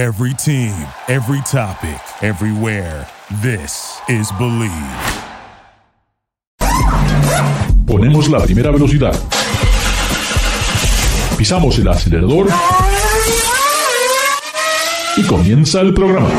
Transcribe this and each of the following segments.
Every team, every topic, everywhere. This is Believe. Ponemos la primera velocidad. Pisamos el acelerador. Y comienza el programa.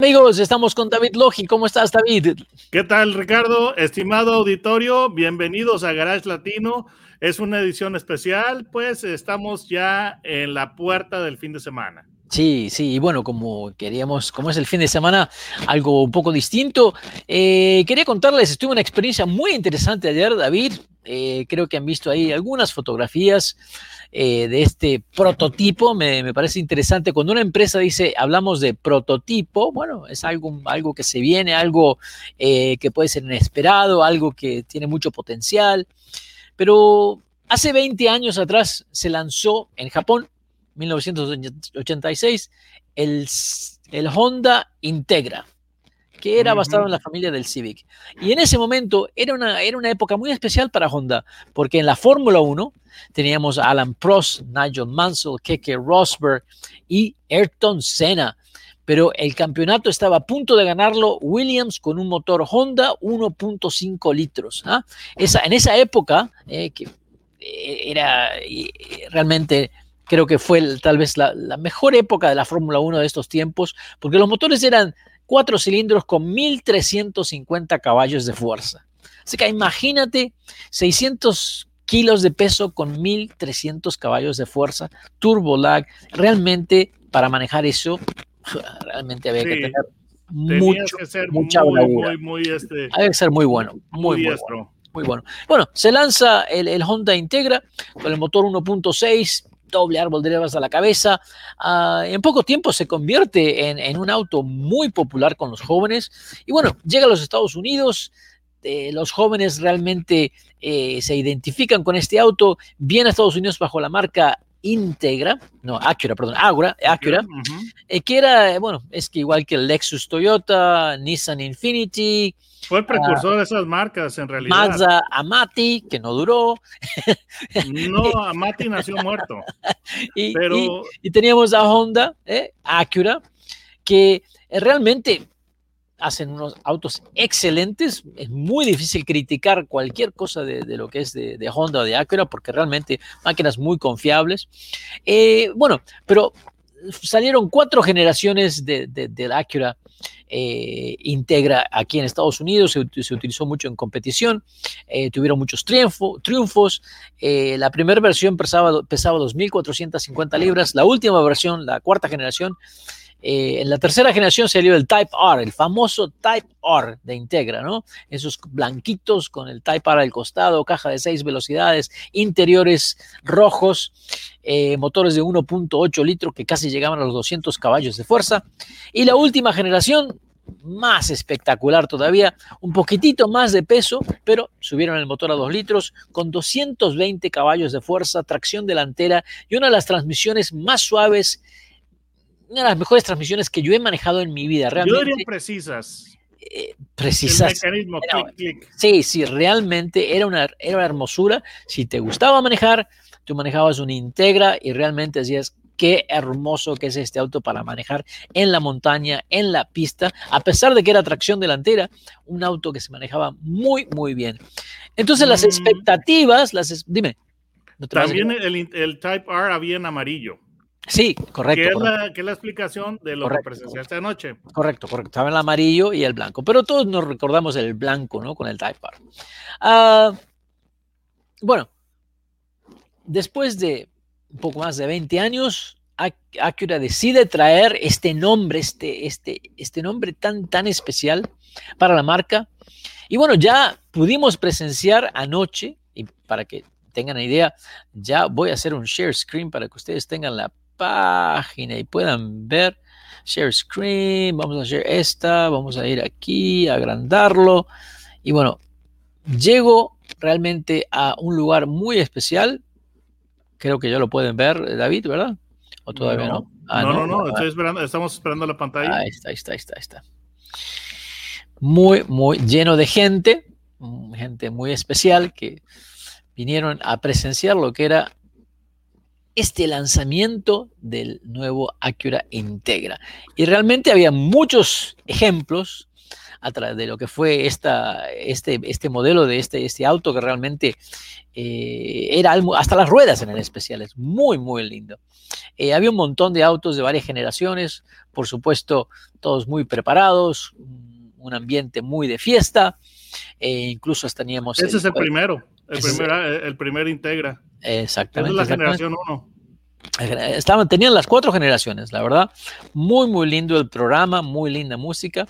Amigos, estamos con David Logi. ¿Cómo estás, David? ¿Qué tal, Ricardo? Estimado auditorio, bienvenidos a Garage Latino. Es una edición especial, pues estamos ya en la puerta del fin de semana. Sí, sí, y bueno, como queríamos, como es el fin de semana, algo un poco distinto, eh, quería contarles, estuve una experiencia muy interesante ayer, David, eh, creo que han visto ahí algunas fotografías eh, de este prototipo, me, me, parece interesante, cuando una empresa dice, hablamos de prototipo, bueno, es algo, algo que se viene, algo que puede ser inesperado, algo que tiene mucho potencial. Pero hace 20 años atrás se lanzó en Japón, 1986, el, el Honda Integra, que era basado en la familia del Civic. Y en ese momento era una, era una época muy especial para Honda, porque en la Fórmula 1 teníamos a Alan Prost, Nigel Mansell, Keke Rosberg y Ayrton Senna pero el campeonato estaba a punto de ganarlo Williams con un motor Honda 1.5 litros. ¿ah? Esa, en esa época, eh, que eh, era realmente, creo que fue tal vez la, la mejor época de la Fórmula 1 de estos tiempos, porque los motores eran cuatro cilindros con 1350 caballos de fuerza. Así que imagínate 600 kilos de peso con 1300 caballos de fuerza, turbo lag, realmente para manejar eso realmente había que tener mucho, que ser mucha muy, bravura. muy, muy, este, Había que ser muy bueno, muy, muy bueno. Muy bueno. Bueno, se lanza el, el Honda Integra con el motor 1.6, doble árbol de levas a la cabeza. Ah, en poco tiempo se convierte en, en un auto muy popular con los jóvenes. Y bueno, llega a los Estados Unidos. eh, los jóvenes realmente eh, se identifican con este auto. Viene a Estados Unidos bajo la marca Integra, no, Acura, perdón, Acura, Acura Ujú. eh, que era, bueno, es que igual que el Lexus Toyota, Nissan Infinity, Fue el precursor de esas marcas, en realidad. Mazda Amati, que no duró, No, Amati nació muerto. y, Pero- y- y teníamos a Honda, eh, Acura, que eh, realmente hacen unos autos excelentes. Es muy difícil criticar cualquier cosa de, lo que es de, Honda o de Acura, porque realmente máquinas muy confiables. Eh, bueno, pero salieron cuatro generaciones de, de, Acura eh, Integra aquí en Estados Unidos, se, ut- se utilizó mucho en competición, eh, tuvieron muchos triunfo, triunfos. la primera versión pesaba, pesaba 2.450 libras, la última versión, la cuarta generación, eh, en la tercera generación salió el Type R, el famoso Type R de Integra, ¿no? Esos blanquitos con el Type R al costado, caja de seis velocidades, interiores rojos, eh, motores de 1.8 litros que casi llegaban a los 200 caballos de fuerza. Y la última generación, más espectacular todavía, un poquitito más de peso, pero subieron el motor a 2 litros con 220 caballos de fuerza, tracción delantera y una de las transmisiones más suaves, una de las mejores transmisiones que yo he manejado en mi vida. Yo Realmente diría precisas. eh, El precisas. mecanismo, Era- clic, clic. Sí, sí, realmente era una, era una hermosura. Si te gustaba manejar, tú manejabas un Integra y realmente decías, qué hermoso que es este auto para manejar en la montaña, en la pista, a pesar de que era tracción delantera, un auto que se manejaba muy, muy bien. Entonces las Mm. expectativas, las, dime. ¿no te vas a También el, el Type R había en amarillo, Sí, correcto. que es, correcto. la, que es la explicación de lo Correcto. que presenciaste anoche. Correcto, correcto. Estaba el amarillo y el blanco. Pero todos nos recordamos el blanco, ¿no? Con el Type R. Ah, bueno, después de un poco más de 20 años, Ac- Acura decide traer este nombre, este, este, este nombre tan, tan especial para la marca. Y bueno, ya pudimos presenciar anoche, y para que tengan idea, ya voy a hacer un share screen para que ustedes tengan la página y puedan ver share screen, vamos a share esta, vamos a ir aquí, agrandarlo. Y bueno, llego realmente a un lugar muy especial. Creo que ya lo pueden ver, David, ¿verdad? ¿O todavía no? Ah, no, no, no, Ah, estoy esperando, estamos esperando la pantalla. Ahí está, ahí está, ahí está, ahí está. Muy, muy lleno de gente, mm, gente muy especial que vinieron a presenciar lo que era este lanzamiento del nuevo Acura Integra. Y realmente había muchos ejemplos a través de lo que fue esta, este, este modelo de este, este auto que realmente eh, era hasta las ruedas en el especial, es muy, muy lindo. Eh, había un montón de autos de varias generaciones, por supuesto, todos muy preparados, un ambiente muy de fiesta, e incluso teníamos... Ese es el primero, el, primer, el primer Integra. Exactamente. Esa es la generación 1. Estaban, tenían las cuatro generaciones, la verdad. Muy, muy lindo el programa, muy linda música.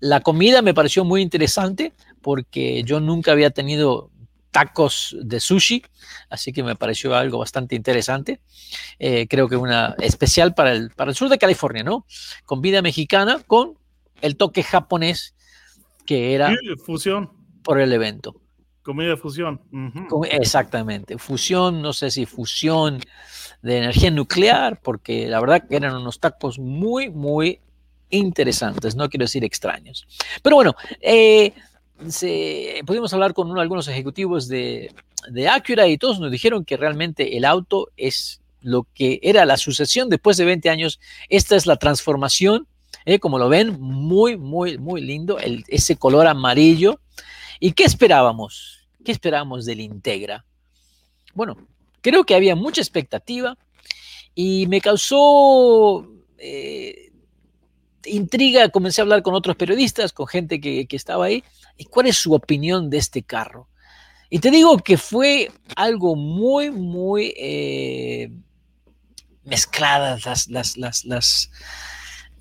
La comida me pareció muy interesante porque yo nunca había tenido tacos de sushi, así que me pareció algo bastante interesante. Eh, creo que una especial para el, para el sur de California, ¿no? Con vida mexicana, con el toque japonés que era fusión por el evento. Comida fusión. Exactamente, fusión, no sé si fusión de energía nuclear, porque la verdad que eran unos tacos muy, muy interesantes, no quiero decir extraños. Pero bueno, eh, pudimos hablar con algunos ejecutivos de, de Acura y todos nos dijeron que realmente el auto es lo que era la sucesión después de 20 años. Esta es la transformación, eh, como lo ven, muy, muy, muy lindo, ese color amarillo. ¿Y qué esperábamos? ¿Qué esperábamos del Integra? Bueno, creo que había mucha expectativa y me causó eh, intriga. Comencé a hablar con otros periodistas, con gente que, estaba ahí. ¿Y cuál es su opinión de este carro? Y te digo que fue algo muy, muy eh, mezcladas las, las, las, las,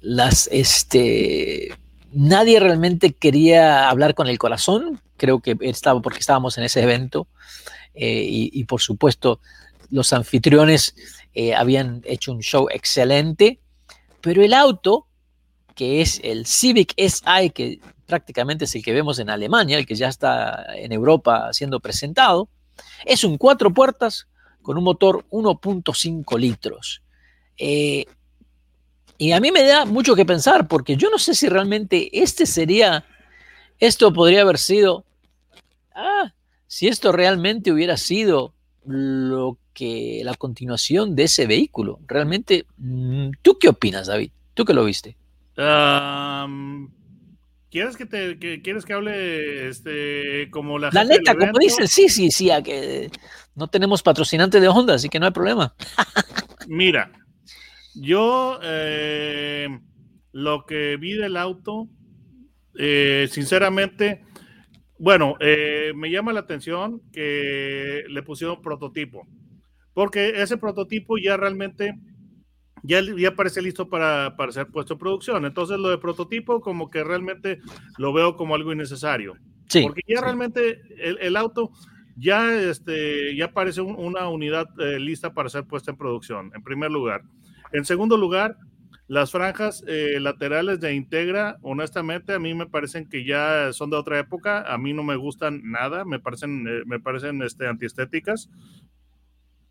las, este, nadie realmente quería hablar con el corazón. Creo que estaba porque estábamos en ese evento. Eh, y, por supuesto los anfitriones eh, habían hecho un show excelente, pero el auto, que es el Civic SI, que prácticamente es el que vemos en Alemania, el que ya está en Europa siendo presentado, es un cuatro puertas con un motor 1.5 litros. Eh, y a mí me da mucho que pensar, porque yo no sé si realmente este sería, esto podría haber sido, ah, si esto realmente hubiera sido lo que la continuación de ese vehículo, realmente, mm, ¿tú qué opinas, David? ¿Tú que lo viste? ¿Quieres que te quieres que hable este como la La neta, como dicen, sí, sí, sí, a que no tenemos patrocinante de Honda, así que no hay problema. Mira, yo eh, lo que vi del auto, eh, sinceramente, bueno, eh, me llama la atención que le pusieron prototipo, porque ese prototipo ya realmente ya, ya parece listo para, para, ser puesto en producción. Entonces lo de prototipo como que realmente lo veo como algo innecesario. Sí, porque ya realmente el, auto ya, este, ya parece una unidad eh, lista para ser puesta en producción, en primer lugar. En segundo lugar, las franjas eh, laterales de Integra, honestamente, a mí me parecen que ya son de otra época. A mí no me gustan nada, me parecen, eh, me parecen este, antiestéticas.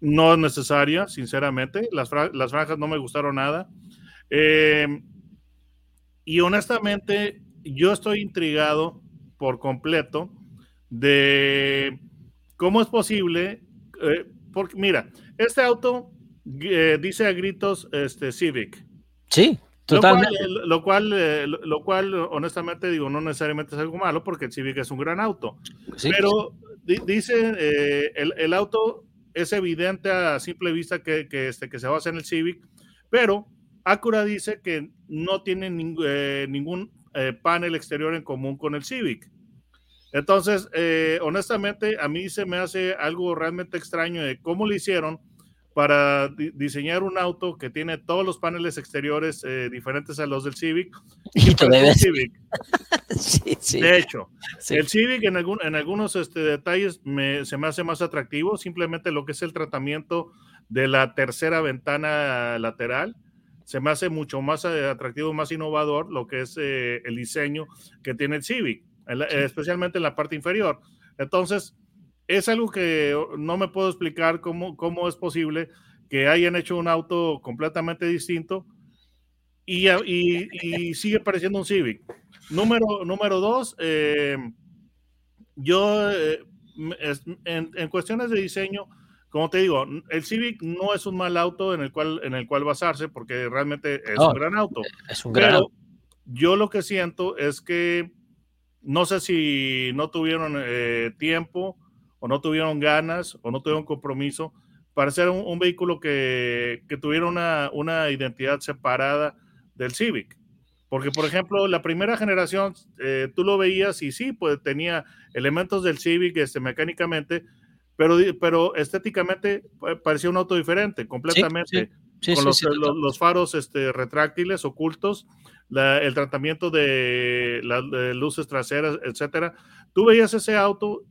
No es necesaria, sinceramente. Las, las, franjas no me gustaron nada. Eh, y honestamente, yo estoy intrigado por completo de cómo es posible. porque, mira, este auto dice a gritos este, Civic Sí, totalmente. Lo cual, eh, lo cual, honestamente digo, no necesariamente es algo malo porque el Civic es un gran auto. pero dice, eh, el, auto es evidente a simple vista que, que, este, que se basa en el Civic, pero Acura dice que no tiene eh, ningún panel exterior en común con el Civic. Entonces, honestamente, a mí se me hace algo realmente extraño de cómo lo hicieron para diseñar un auto que tiene todos los paneles exteriores eh, diferentes a los del Civic. Y Civic. De hecho, el Civic en, algún, en algunos este, detalles se me hace más atractivo, simplemente lo que es el tratamiento de la tercera ventana lateral. Se me hace mucho más eh, atractivo, más innovador lo que es eh, el diseño que tiene el Civic, especialmente en la parte inferior. Entonces, es algo que no me puedo explicar cómo, cómo es posible que hayan hecho un auto completamente distinto y, y, sigue pareciendo un Civic. Número, número dos, eh, yo eh, en, cuestiones de diseño, como te digo, el Civic no es un mal auto en el cual, en el cual basarse porque realmente es un gran auto. Es un gran Pero auto. yo lo que siento es que no sé si no tuvieron eh, tiempo o no tuvieron ganas o no tuvieron compromiso para ser un, un vehículo que, que tuviera una, una identidad separada del Civic. Porque, por ejemplo, la primera generación, eh, tú lo veías y sí, pues tenía elementos del Civic este, mecánicamente, pero, pero estéticamente pa- parecía un auto diferente, completamente Sí, con sí, los, sí, los- los faros este, retráctiles ocultos, la- el tratamiento de las luces traseras, etcétera. Tú veías ese auto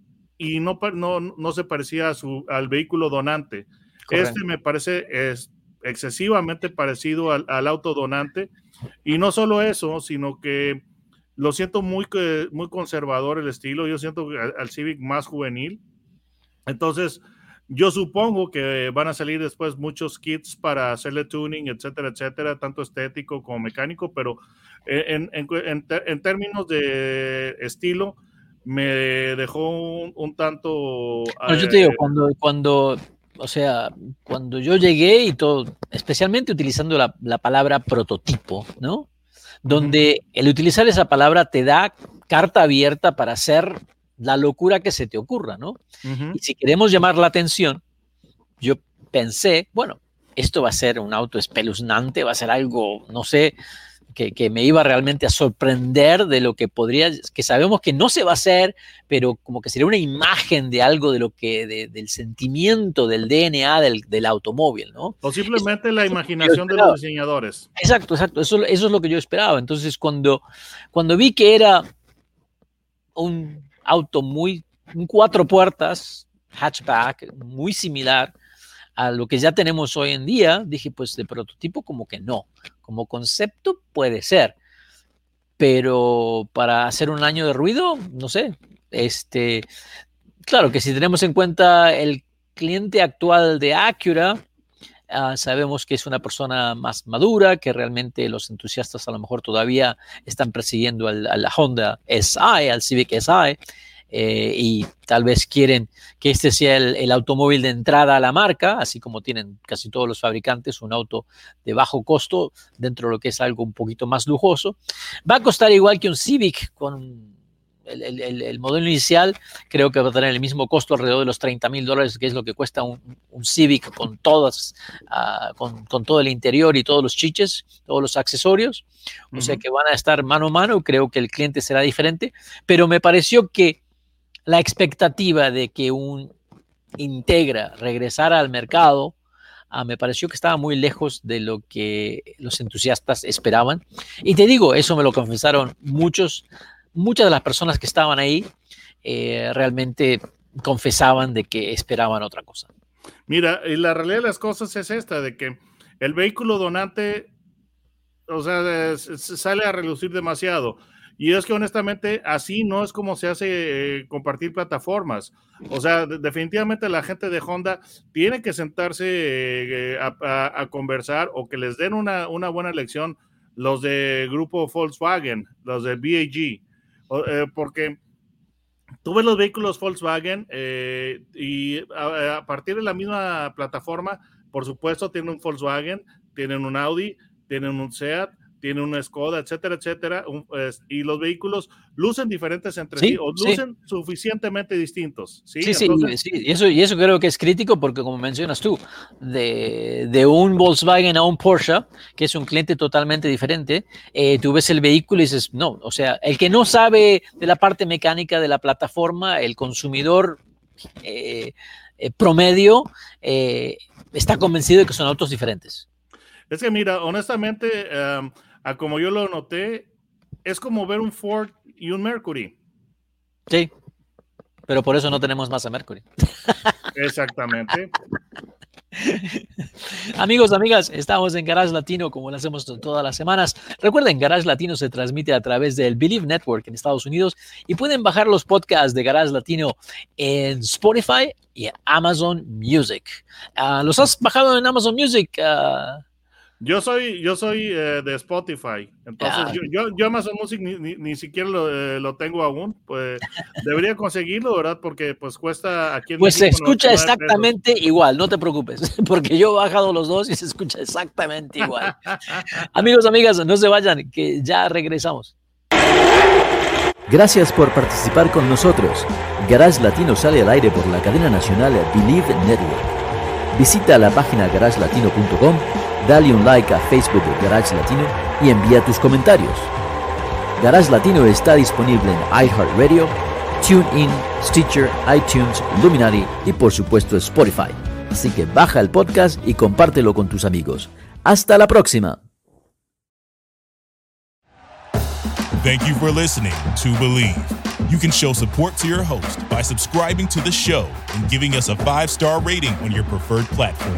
y no, no, no se parecía a su, al vehículo donante. correcto. Este me parece es excesivamente parecido al, al auto donante. Y no solo eso, sino que lo siento muy, muy conservador el estilo. Yo siento al, al Civic más juvenil. Entonces, yo supongo que van a salir después muchos kits para hacerle tuning, etcétera, etcétera, tanto estético como mecánico, pero en, en- en ter- en términos de estilo, me dejó un, un tanto... No, yo te digo, eh, cuando, cuando, o sea, cuando yo llegué y todo, especialmente utilizando la, la palabra prototipo, ¿no? Donde el utilizar esa palabra te da carta abierta para hacer la locura que se te ocurra, ¿no? Y si queremos llamar la atención, yo pensé, bueno, esto va a ser un auto espeluznante, va a ser algo, no sé, que, que me iba realmente a sorprender de lo que podría, que sabemos que no se va a hacer, pero como que sería una imagen de algo de lo que, de- del sentimiento, del DNA del, del automóvil, ¿no? O simplemente la eso imaginación de los diseñadores. Exacto, exacto. Eso, eso es lo que yo esperaba. Entonces, cuando, cuando vi que era un auto muy, un cuatro puertas, hatchback, muy similar a lo que ya tenemos hoy en día, dije, pues de prototipo como que no. Como concepto puede ser. Pero para hacer un año de ruido, no sé. Este, claro que si tenemos en cuenta el cliente actual de Acura, Ah, sabemos que es una persona más madura, que realmente los entusiastas a lo mejor todavía están persiguiendo al, a la Honda SI, al Civic SI, eh, y tal vez quieren que este sea el, el automóvil de entrada a la marca, así como tienen casi todos los fabricantes un auto de bajo costo dentro de lo que es algo un poquito más lujoso. Va a costar igual que un Civic con el, el- el- el modelo inicial, creo que va a tener el mismo costo alrededor de los 30 mil dólares, que es lo que cuesta un, un Civic con todas, ah, con, con todo el interior y todos los chiches, todos los accesorios. O sea que van a estar mano a mano, creo que el cliente será diferente, pero me pareció que la expectativa de que un Integra regresara al mercado, ah, me pareció que estaba muy lejos de lo que los entusiastas esperaban. Y te digo, eso me lo confesaron muchos, muchas de las personas que estaban ahí, eh, realmente confesaban de que esperaban otra cosa. Mira, y la realidad de las cosas es esta, de que el vehículo donante, o sea, sale a relucir demasiado. Y es que honestamente así no es como se hace eh, compartir plataformas. O sea, de- definitivamente la gente de Honda tiene que sentarse eh, a, conversar o que les den una, una buena lección los de grupo Volkswagen, los de BAG, eh, porque tú ves los vehículos Volkswagen y a, a partir de la misma plataforma, por supuesto, tienen un Volkswagen, tienen un Audi, tienen un Seat, tienen una Skoda, etcétera, etcétera, un- es- y los vehículos lucen diferentes entre sí, Sí, o sí. lucen suficientemente distintos. Sí, Sí, sí, Entonces, sí, y eso, y eso creo que es crítico porque como mencionas tú, de, de un Volkswagen a un Porsche, que es un cliente totalmente diferente, eh, tú ves el vehículo y dices, no, o sea, el que no sabe de la parte mecánica de la plataforma, el consumidor eh, eh, promedio, está convencido de que son autos diferentes. Es que mira, honestamente, um, a como yo lo noté, es como ver un Ford y un Mercury. Sí, pero por eso no tenemos más a Mercury. Exactamente. Amigos, amigas, estamos en Garage Latino como lo hacemos to- todas las semanas. Recuerden, Garage Latino se transmite a través del Believe Network en Estados Unidos y pueden bajar los podcasts de Garage Latino en Spotify y Amazon Music. Ah, ¿Los has bajado en Amazon Music? ah, Yo soy, yo soy eh, de Spotify, entonces yo, yo, yo Amazon Music ni, ni, ni siquiera lo, eh, lo tengo aún, pues debería conseguirlo, ¿verdad? Porque pues cuesta aquí en Pues se escucha 99 pesos. exactamente igual, no te preocupes, porque yo he bajado los dos y se escucha exactamente igual. Amigos, amigas, no se vayan, que ya regresamos. Gracias por participar con nosotros. Garage Latino sale al aire por la cadena nacional Believe Network. Visita la página garagelatino.com, dale un like a Facebook de Garage Latino y envía tus comentarios. Garage Latino está disponible en iHeartRadio, TuneIn, Stitcher, iTunes, Luminary y por supuesto Spotify. Así que baja el podcast y compártelo con tus amigos. Hasta la próxima. Thank you for listening to Believe. You can show support to your host by subscribing to the show and giving us a five star rating on your preferred platform.